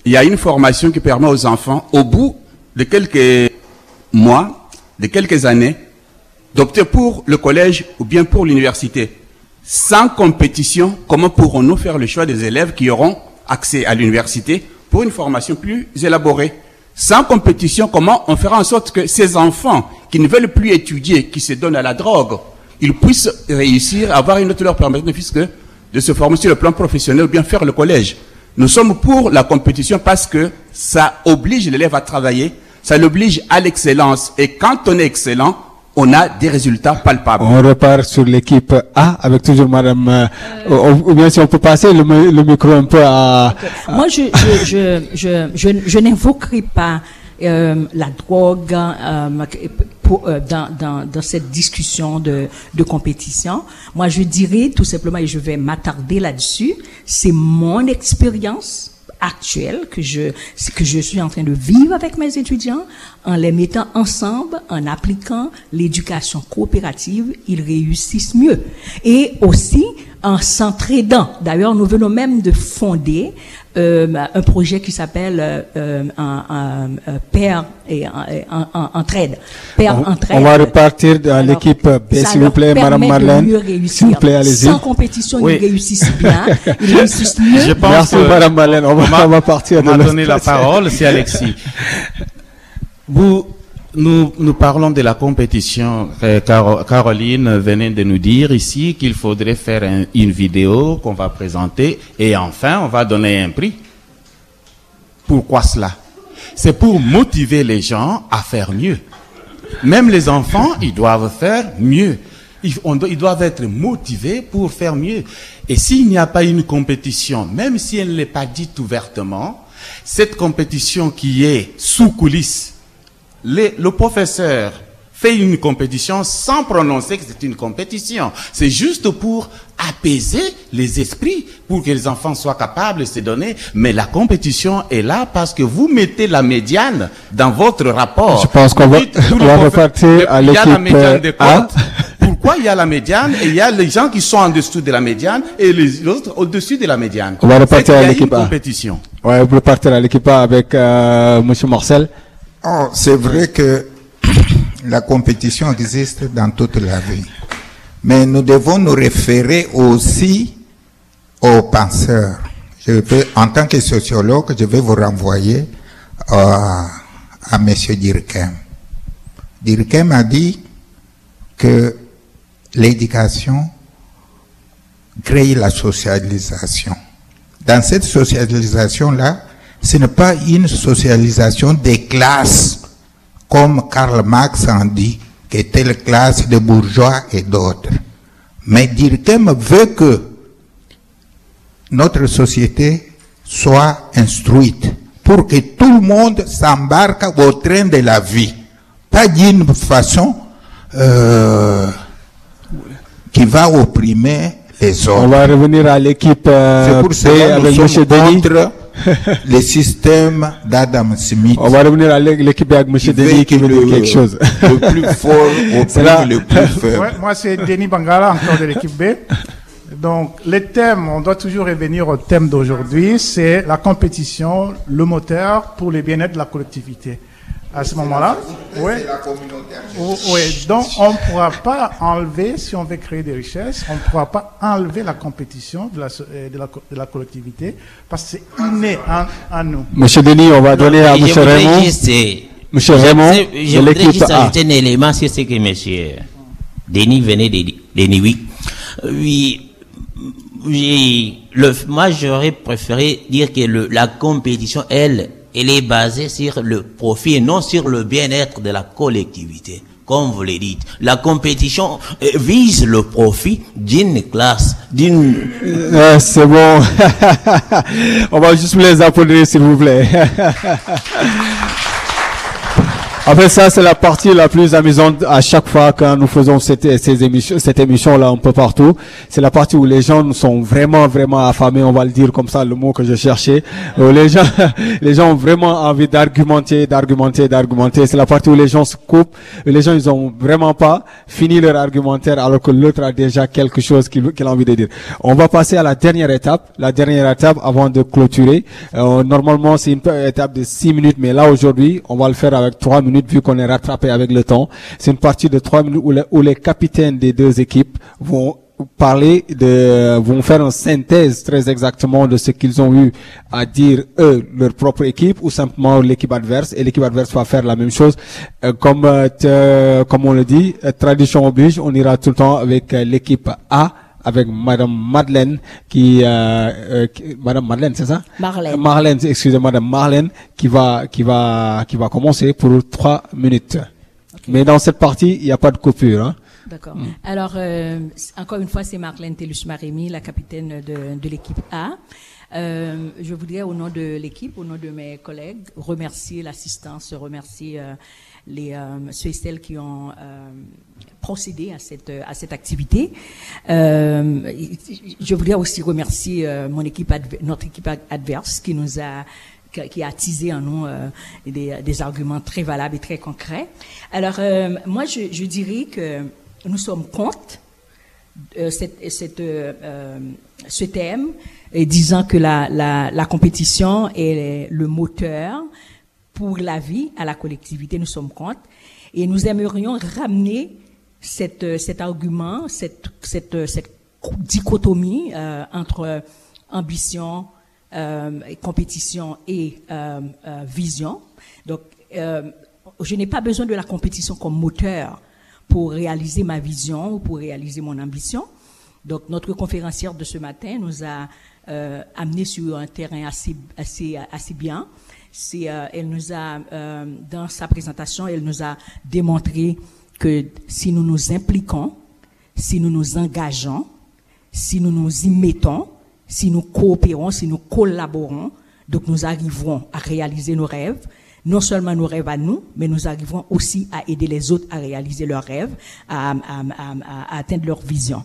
il y a une formation qui permet aux enfants, au bout de quelques mois, de quelques années, d'opter pour le collège ou bien pour l'université. Sans compétition, comment pourrons-nous faire le choix des élèves qui auront accès à l'université pour une formation plus élaborée? Sans compétition, comment on fera en sorte que ces enfants qui ne veulent plus étudier, qui se donnent à la drogue, ils puissent réussir à avoir une autre leur fût-ce que de se former sur le plan professionnel ou bien faire le collège. Nous sommes pour la compétition parce que ça oblige l'élève à travailler, ça l'oblige à l'excellence. Et quand on est excellent, on a des résultats palpables. On repart sur l'équipe A avec toujours Madame. euh, ou- ou bien si on peut passer le, mi- le micro un peu à. Moi, je, je, je, je, je, je n'invoquerai pas euh, la drogue euh, pour, euh, dans, dans, dans cette discussion de, de compétition. Moi, je dirais tout simplement, et je vais m'attarder là-dessus, c'est mon expérience actuelle que je que je suis en train de vivre avec mes étudiants en les mettant ensemble en appliquant l'éducation coopérative ils réussissent mieux. Et aussi en s'entraidant. D'ailleurs nous venons même de fonder euh, un projet qui s'appelle euh, euh, un, un- un père et un- et un- un- entraide père On, entraide on va repartir dans l'équipe B, ça s'il vous plaît, Madame Marlène. S'il vous plaît, allez-y. Sans compétition, Oui. ils réussissent bien. [laughs] Ils réussissent mieux. Je pense Merci, Madame Marlène. On va, on va partir On de m'a donné la parole, c'est Alexis. [laughs] Vous, nous, parlons de la compétition. Euh, Caro- Caroline venait de nous dire ici qu'il faudrait faire un- une vidéo qu'on va présenter et enfin on va donner un prix. Pourquoi cela? C'est pour motiver les gens à faire mieux. Même les enfants, ils doivent faire mieux. Ils, ils doivent être motivés pour faire mieux. Et s'il n'y a pas une compétition, même si elle ne l'est pas dite ouvertement, cette compétition qui est sous coulisses, les- le professeur fait une compétition sans prononcer que c'est une compétition. C'est juste pour apaiser les esprits, pour que les enfants soient capables de se donner. Mais la compétition est là parce que vous mettez la médiane dans votre rapport. Je pense qu'on va- on va repartir à Il y a la l'équipe, médiane des euh, A. cotes. [laughs] Pourquoi il y a la médiane et il y a les gens qui sont en dessous de la médiane et les autres au-dessus de la médiane? On va repartir à a l'équipe A. compétition. Ouais, vous repartir à l'équipe A avec euh, Monsieur Marcel. Oh, c'est vrai que [coughs] la compétition existe dans toute la vie. Mais nous devons nous référer aussi aux penseurs. Je vais, en tant que sociologue, je vais vous renvoyer euh, à M. Durkheim. Durkheim a dit que l'éducation crée la socialisation. Dans cette socialisation-là, ce n'est pas une socialisation des classes, comme Karl Marx en dit, que telle classe de bourgeois et d'autres. Mais Durkheim veut que notre société soit instruite pour que tout le monde s'embarque au train de la vie. Pas d'une façon euh, qui va opprimer les autres. On va revenir à l'équipe euh, C'est pour cela que nous sommes contre le système d'Adam Smith. On va revenir à l'é- l'équipe B avec veut Denis qui veut dire le- quelque chose. Le plus fort [laughs] opprime le plus faible. Ouais, moi, c'est Denis Bangala, encore de l'équipe B. Donc, les thèmes, on doit toujours revenir au thème d'aujourd'hui, c'est la compétition, le moteur pour le bien-être de la collectivité. À ce moment-là, oui. Oui, donc on ne pourra pas enlever, si on veut créer des richesses, on ne pourra pas enlever la compétition de la, euh, de la, de la collectivité parce que c'est inné en, en nous. Monsieur Denis, on va donner à Monsieur Raymond. juste, euh, Monsieur je- Raymond, je, voudrais juste ajouter un élément sur ce que monsieur Denis venait de dire. Denis, oui. Oui, oui, le, moi j'aurais préféré dire que le, la compétition, elle, elle est basée sur le profit et non sur le bien-être de la collectivité. Comme vous le dites, la compétition euh, vise le profit d'une classe, d'une Euh, c'est bon. [laughs] On va juste les applaudir, s'il vous plaît. [laughs] Après ça, c'est la partie la plus amusante à chaque fois quand nous faisons cette, ces émissions, cette émission-là un peu partout. C'est la partie où les gens sont vraiment, vraiment affamés, on va le dire comme ça, le mot que je cherchais. Où les gens, [laughs] les gens ont vraiment envie d'argumenter, d'argumenter, d'argumenter. C'est la partie où les gens se coupent. Les gens, ils ont vraiment pas fini leur argumentaire alors que l'autre a déjà quelque chose qu'il qu'il a envie de dire. On va passer à la dernière étape. La dernière étape avant de clôturer. Euh, normalement, c'est une étape de six minutes, mais là, aujourd'hui, on va le faire avec trois minutes vu qu'on est rattrapé avec le temps. C'est une partie de trois minutes où les, capitaines des deux équipes vont parler de, vont faire une synthèse très exactement de ce qu'ils ont eu à dire eux, leur propre équipe ou simplement l'équipe adverse et l'équipe adverse va faire la même chose. Euh, comme, euh, comme on le dit, euh, tradition oblige, on ira tout le temps avec l'équipe A avec Madame Madeleine qui, euh, euh, qui- Madame Madeleine, c'est ça? Marlène. Marlène, excusez Madame Marlène qui va, qui va, qui va commencer pour trois minutes. Mais dans cette partie, il n'y a pas de coupure. Hein. D'accord. Alors, euh, encore une fois, c'est Marlène Tellus-Maremi, la capitaine de, de l'équipe A. Euh, je voudrais, au nom de l'équipe, au nom de mes collègues, remercier l'assistance, remercier euh, les, euh, ceux et celles qui ont euh, procédé à cette, à cette activité. Euh, je voudrais aussi remercier euh, mon équipe, notre équipe ad- adverse qui nous a qui a attisé en nous euh, des, des arguments très valables et très concrets. Alors, euh, moi, je, je dirais que nous sommes contre euh, cette, cette, euh, euh, ce thème, et disant que la, la, la compétition est le moteur pour la vie à la collectivité. Nous sommes contre. Et nous aimerions ramener cette, euh, cet argument, cette, cette, euh, cette dichotomie euh, entre ambition, euh, compétition et vision. Donc, je n'ai pas besoin de la compétition comme moteur pour réaliser ma vision ou pour réaliser mon ambition. Donc, notre conférencière de ce matin nous a amené sur un terrain assez, assez, assez bien. Euh, elle nous a, euh, dans sa présentation, elle nous a démontré que si nous nous impliquons, si nous nous engageons, si nous nous y mettons, si nous coopérons, si nous collaborons, donc nous arriverons à réaliser nos rêves, non seulement nos rêves à nous, mais nous arriverons aussi à aider les autres à réaliser leurs rêves, à atteindre leur vision.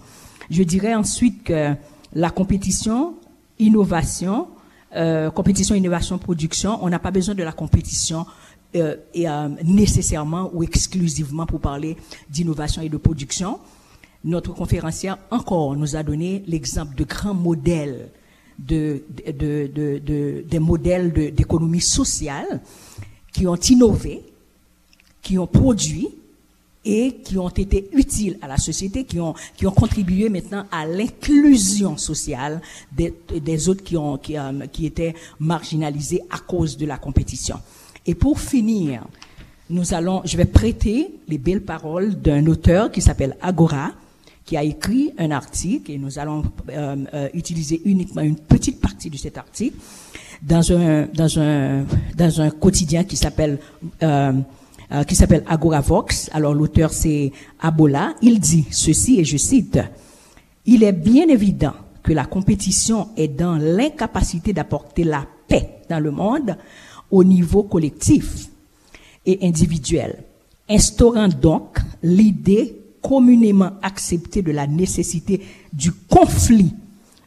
Je dirais ensuite que la compétition, innovation, euh, compétition, innovation, production, on n'a pas besoin de la compétition euh, et, euh, nécessairement ou exclusivement pour parler d'innovation et de production. Notre conférencière encore nous a donné l'exemple de grands modèles, de, de, de- de- des modèles d'économie sociale qui ont innové, qui ont produit et qui ont été utiles à la société, qui ont, qui ont contribué maintenant à l'inclusion sociale des, des autres qui, ont, qui, euh, qui étaient marginalisés à cause de la compétition. Et pour finir, nous allons, je vais prêter les belles paroles d'un auteur qui s'appelle Agora, qui a écrit un article et nous allons euh, euh, utiliser uniquement une petite partie de cet article dans un dans un dans un quotidien qui s'appelle euh, euh, qui s'appelle Agoravox. Alors l'auteur c'est Abola. Il dit ceci et je cite Il est bien évident que la compétition est dans l'incapacité d'apporter la paix dans le monde au niveau collectif et individuel, instaurant donc l'idée communément acceptée de la nécessité du conflit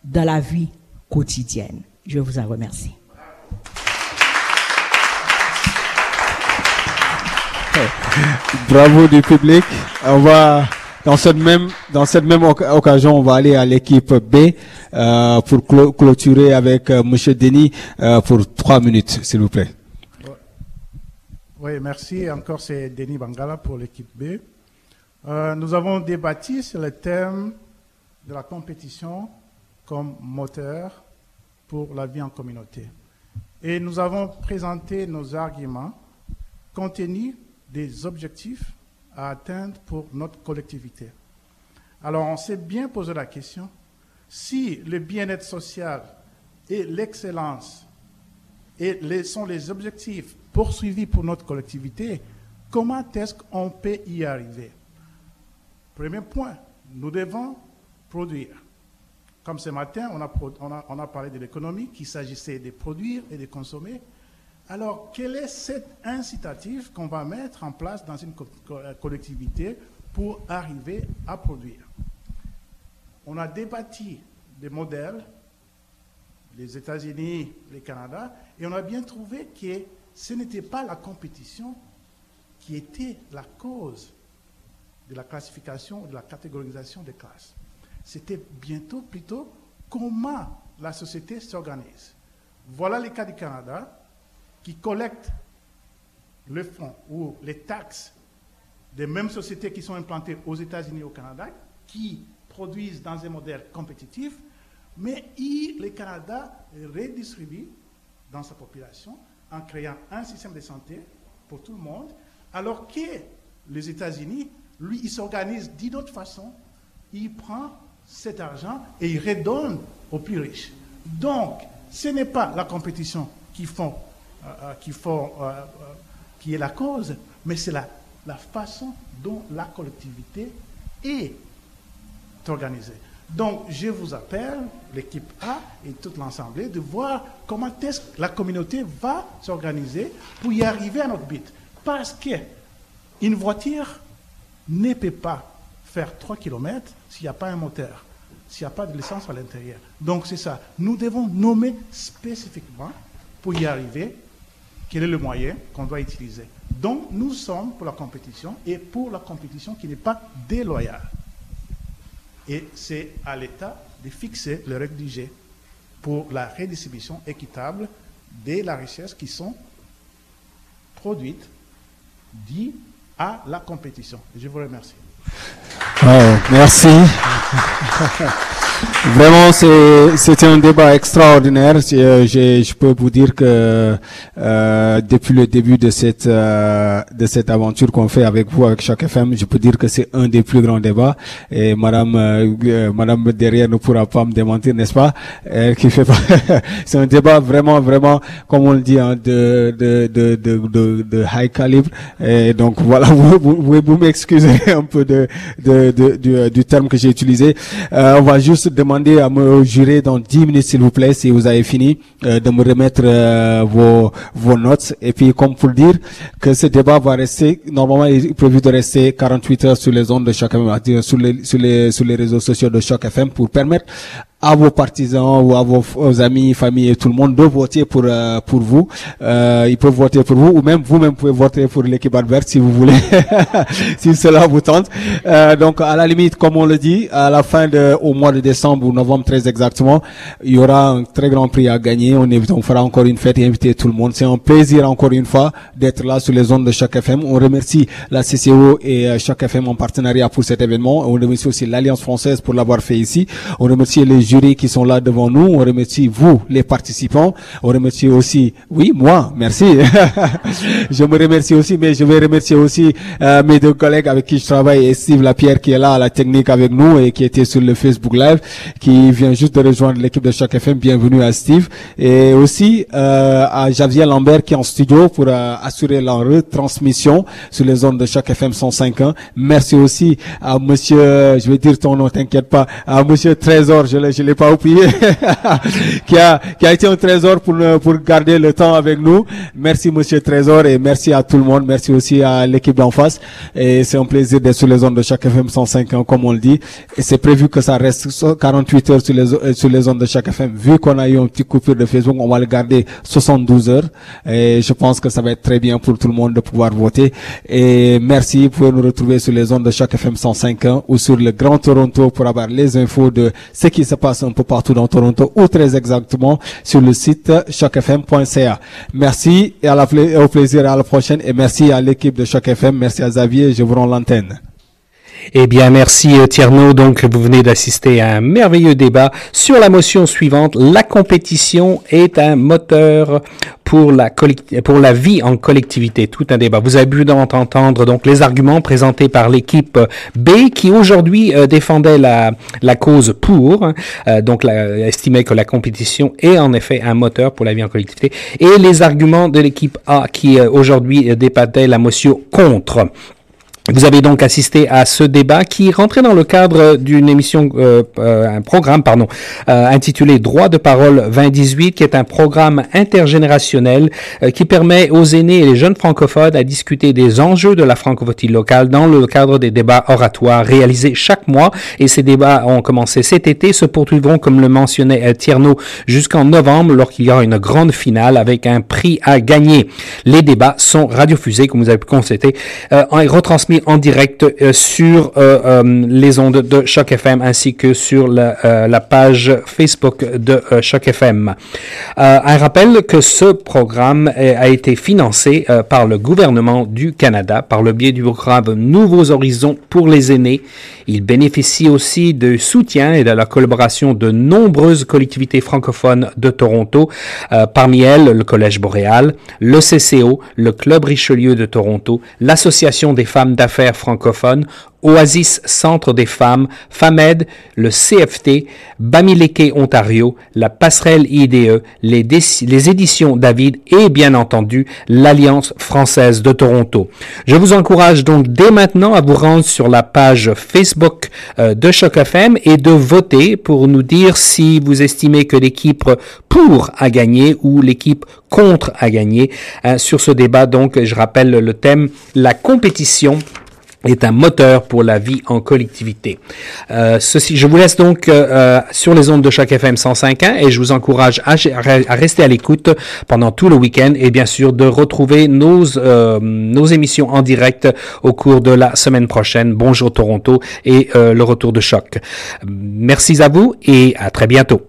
dans la vie quotidienne. Je vous en remercie. Bravo du public. On va dans cette même dans cette même oc- occasion, on va aller à l'équipe B euh, pour clôturer avec euh, Monsieur Denis euh, pour trois minutes, s'il vous plaît. Oui, merci. Encore, c'est Denis Bangala pour l'équipe B. Euh, nous avons débattu sur le thème de la compétition comme moteur pour la vie en communauté. Et nous avons présenté nos arguments compte tenu des objectifs à atteindre pour notre collectivité. Alors, on s'est bien posé la question, si le bien-être social et l'excellence sont les objectifs poursuivis pour notre collectivité, comment est-ce qu'on peut y arriver? Premier point, nous devons produire. Comme ce matin, on a, pro- on a- on a parlé de l'économie, qu'il s'agissait de produire et de consommer. Alors, quel est cet incitatif qu'on va mettre en place dans une euh, collectivité pour arriver à produire? On a débattu des modèles les États-Unis, le Canada, et on a bien trouvé que ce n'était pas la compétition qui était la cause de la classification, de la catégorisation des classes. C'était bientôt plutôt comment la société s'organise. Voilà le cas du Canada qui collecte le fonds ou les taxes des mêmes sociétés qui sont implantées aux États-Unis et au Canada, qui produisent dans un modèle compétitif, mais le Canada redistribue dans sa population en créant un système de santé pour tout le monde, alors que les États-Unis, lui, il s'organise d'une autre façon, il prend cet argent et il redonne aux plus riches. Donc, ce n'est pas la compétition qui, font, qui, font, euh, euh, qui est la cause, mais c'est la la façon dont la collectivité est organisée. Donc, je vous appelle, l'équipe A et toute l'Assemblée, de voir comment est-ce que la communauté va s'organiser pour y arriver à notre but. Parce qu'une voiture ne peut pas faire 3 km s'il n'y a pas un moteur, s'il n'y a pas de licence à l'intérieur. Donc, c'est ça. Nous devons nommer spécifiquement, pour y arriver, quel est le moyen qu'on doit utiliser. Donc, nous sommes pour la compétition et pour la compétition qui n'est pas déloyale. Et c'est à l'État de fixer le règles du jeu pour la redistribution équitable de la richesse qui sont produites dit à la compétition. Je vous remercie. Oh, merci. [laughs] Vraiment, c'était un débat extraordinaire. Euh, je peux vous dire que euh, depuis le début de cette euh, de cette aventure qu'on fait avec vous, avec chaque FM, je peux dire que c'est un des plus grands débats. Et Madame euh, Madame derrière ne pourra pas me démentir, n'est-ce pas? Elle qui fait [laughs] c'est un débat vraiment vraiment, comme on le dit, hein, de, de, de, de, de, high calibre. Et donc voilà, [laughs] vous vous, vous m'excuser un peu de, de, de du, du, terme que j'ai utilisé. on va juste demander à me jurer dans 10 minutes, s'il vous plaît, si vous avez fini, euh, de me remettre euh, vos, vos notes. Et puis, comme pour le dire, que ce débat va rester, normalement, il est prévu de rester 48 heures sur les ondes de chaque FM, sur les, sur les, réseaux sociaux de chaque FM pour permettre à vos partisans ou à vos, amis, familles et tout le monde de voter pour euh, pour vous. Euh, ils peuvent voter pour vous ou même vous-même pouvez voter pour l'équipe adverse si vous voulez, [laughs] si cela vous tente. Euh, donc à la limite, comme on le dit, à la fin de au mois de décembre ou novembre très exactement, il y aura un très grand prix à gagner. On, on fera encore une fête et inviter tout le monde. C'est un plaisir encore une fois d'être là sur les ondes de chaque FM. On remercie la CCO et euh, chaque FM en partenariat pour cet événement. On remercie aussi l'Alliance française pour l'avoir fait ici. On remercie les jurys qui sont là devant nous. On remercie vous, les participants. On remercie aussi, oui, moi, merci. [laughs] je me remercie aussi, mais je vais remercier aussi euh, mes deux collègues avec qui je travaille et Steve Lapierre qui est là à la technique avec nous et qui était sur le Facebook Live, qui vient juste de rejoindre l'équipe de Choc FM. Bienvenue à Steve. Et aussi euh, à Javier Lambert qui est en studio pour euh, assurer la retransmission sur les zones de Choc FM 105.1. Merci aussi à monsieur, je vais dire ton nom, t'inquiète pas, à monsieur Trésor, ne l'ai pas oublié, [laughs] qui a qui a été un trésor pour pour garder le temps avec nous. Merci Monsieur Trésor et merci à tout le monde. Merci aussi à l'équipe d'en face. Et c'est un plaisir d'être sur les ondes de chaque FM 105 ans, comme on le dit. Et c'est prévu que ça reste 48 heures sur les euh, sur les ondes de chaque FM. Vu qu'on a eu un petit coupure de Facebook, on va le garder 72 heures. Et je pense que ça va être très bien pour tout le monde de pouvoir voter. Et merci. Vous pouvez nous retrouver sur les ondes de chaque FM 105 ans ou sur le Grand Toronto pour avoir les infos de ce qui se passe un peu partout dans Toronto ou très exactement sur le site chocfm.ca. Merci et à la, au plaisir à la prochaine et merci à l'équipe de Choc FM. Merci à Xavier. Je vous rends l'antenne. Eh bien, merci euh, Tierno. Donc, vous venez d'assister à un merveilleux débat sur la motion suivante. La compétition est un moteur pour la, vie en collectivité. Tout un débat. Vous avez pu entendre donc les arguments présentés par l'équipe B qui aujourd'hui euh, défendait la, cause pour, euh, donc estimait que la compétition est en effet un moteur pour la vie en collectivité, et les arguments de l'équipe A qui aujourd'hui débattait la motion contre. Vous avez donc assisté à ce débat qui rentrait dans le cadre d'une émission, euh, euh, un programme, pardon, euh, intitulé Droit de parole 2018, qui est un programme intergénérationnel qui permet aux aînés et les jeunes francophones à discuter des enjeux de la francophonie locale dans le cadre des débats oratoires réalisés chaque mois. Et ces débats ont commencé cet été, se poursuivront, comme le mentionnait Tierno, jusqu'en novembre, lorsqu'il y aura une grande finale avec un prix à gagner. Les débats sont radiofusés, comme vous avez pu constater, euh, retransmis en direct euh, sur euh, euh, les ondes de Choc FM ainsi que sur la, la page Facebook de Choc FM. un rappel que ce programme a été financé par le gouvernement du Canada par le biais du programme Nouveaux Horizons pour les aînés. Il bénéficie aussi de soutien et de la collaboration de nombreuses collectivités francophones de Toronto, parmi elles le Collège Boréal, le CCO, le Club Richelieu de Toronto, l'Association des femmes d'affaires francophones, Oasis Centre des femmes, FAMED, le CFT, Bamileke Ontario, la Passerelle IDE, les, éditions David et bien entendu l'Alliance française de Toronto. Je vous encourage donc dès maintenant à vous rendre sur la page Facebook euh, de Choc FM et de voter pour nous dire si vous estimez que l'équipe pour a gagné ou l'équipe contre a gagné. Euh, sur ce débat, donc, je rappelle le thème, la compétition est un moteur pour la vie en collectivité. Euh, ceci, je vous laisse donc euh, euh sur les ondes de chaque FM 105.1 et je vous encourage à, à rester à l'écoute pendant tout le week-end et bien sûr de retrouver nos, euh, nos émissions en direct au cours de la semaine prochaine. Bonjour Toronto et euh, le retour de choc. Merci à vous et à très bientôt.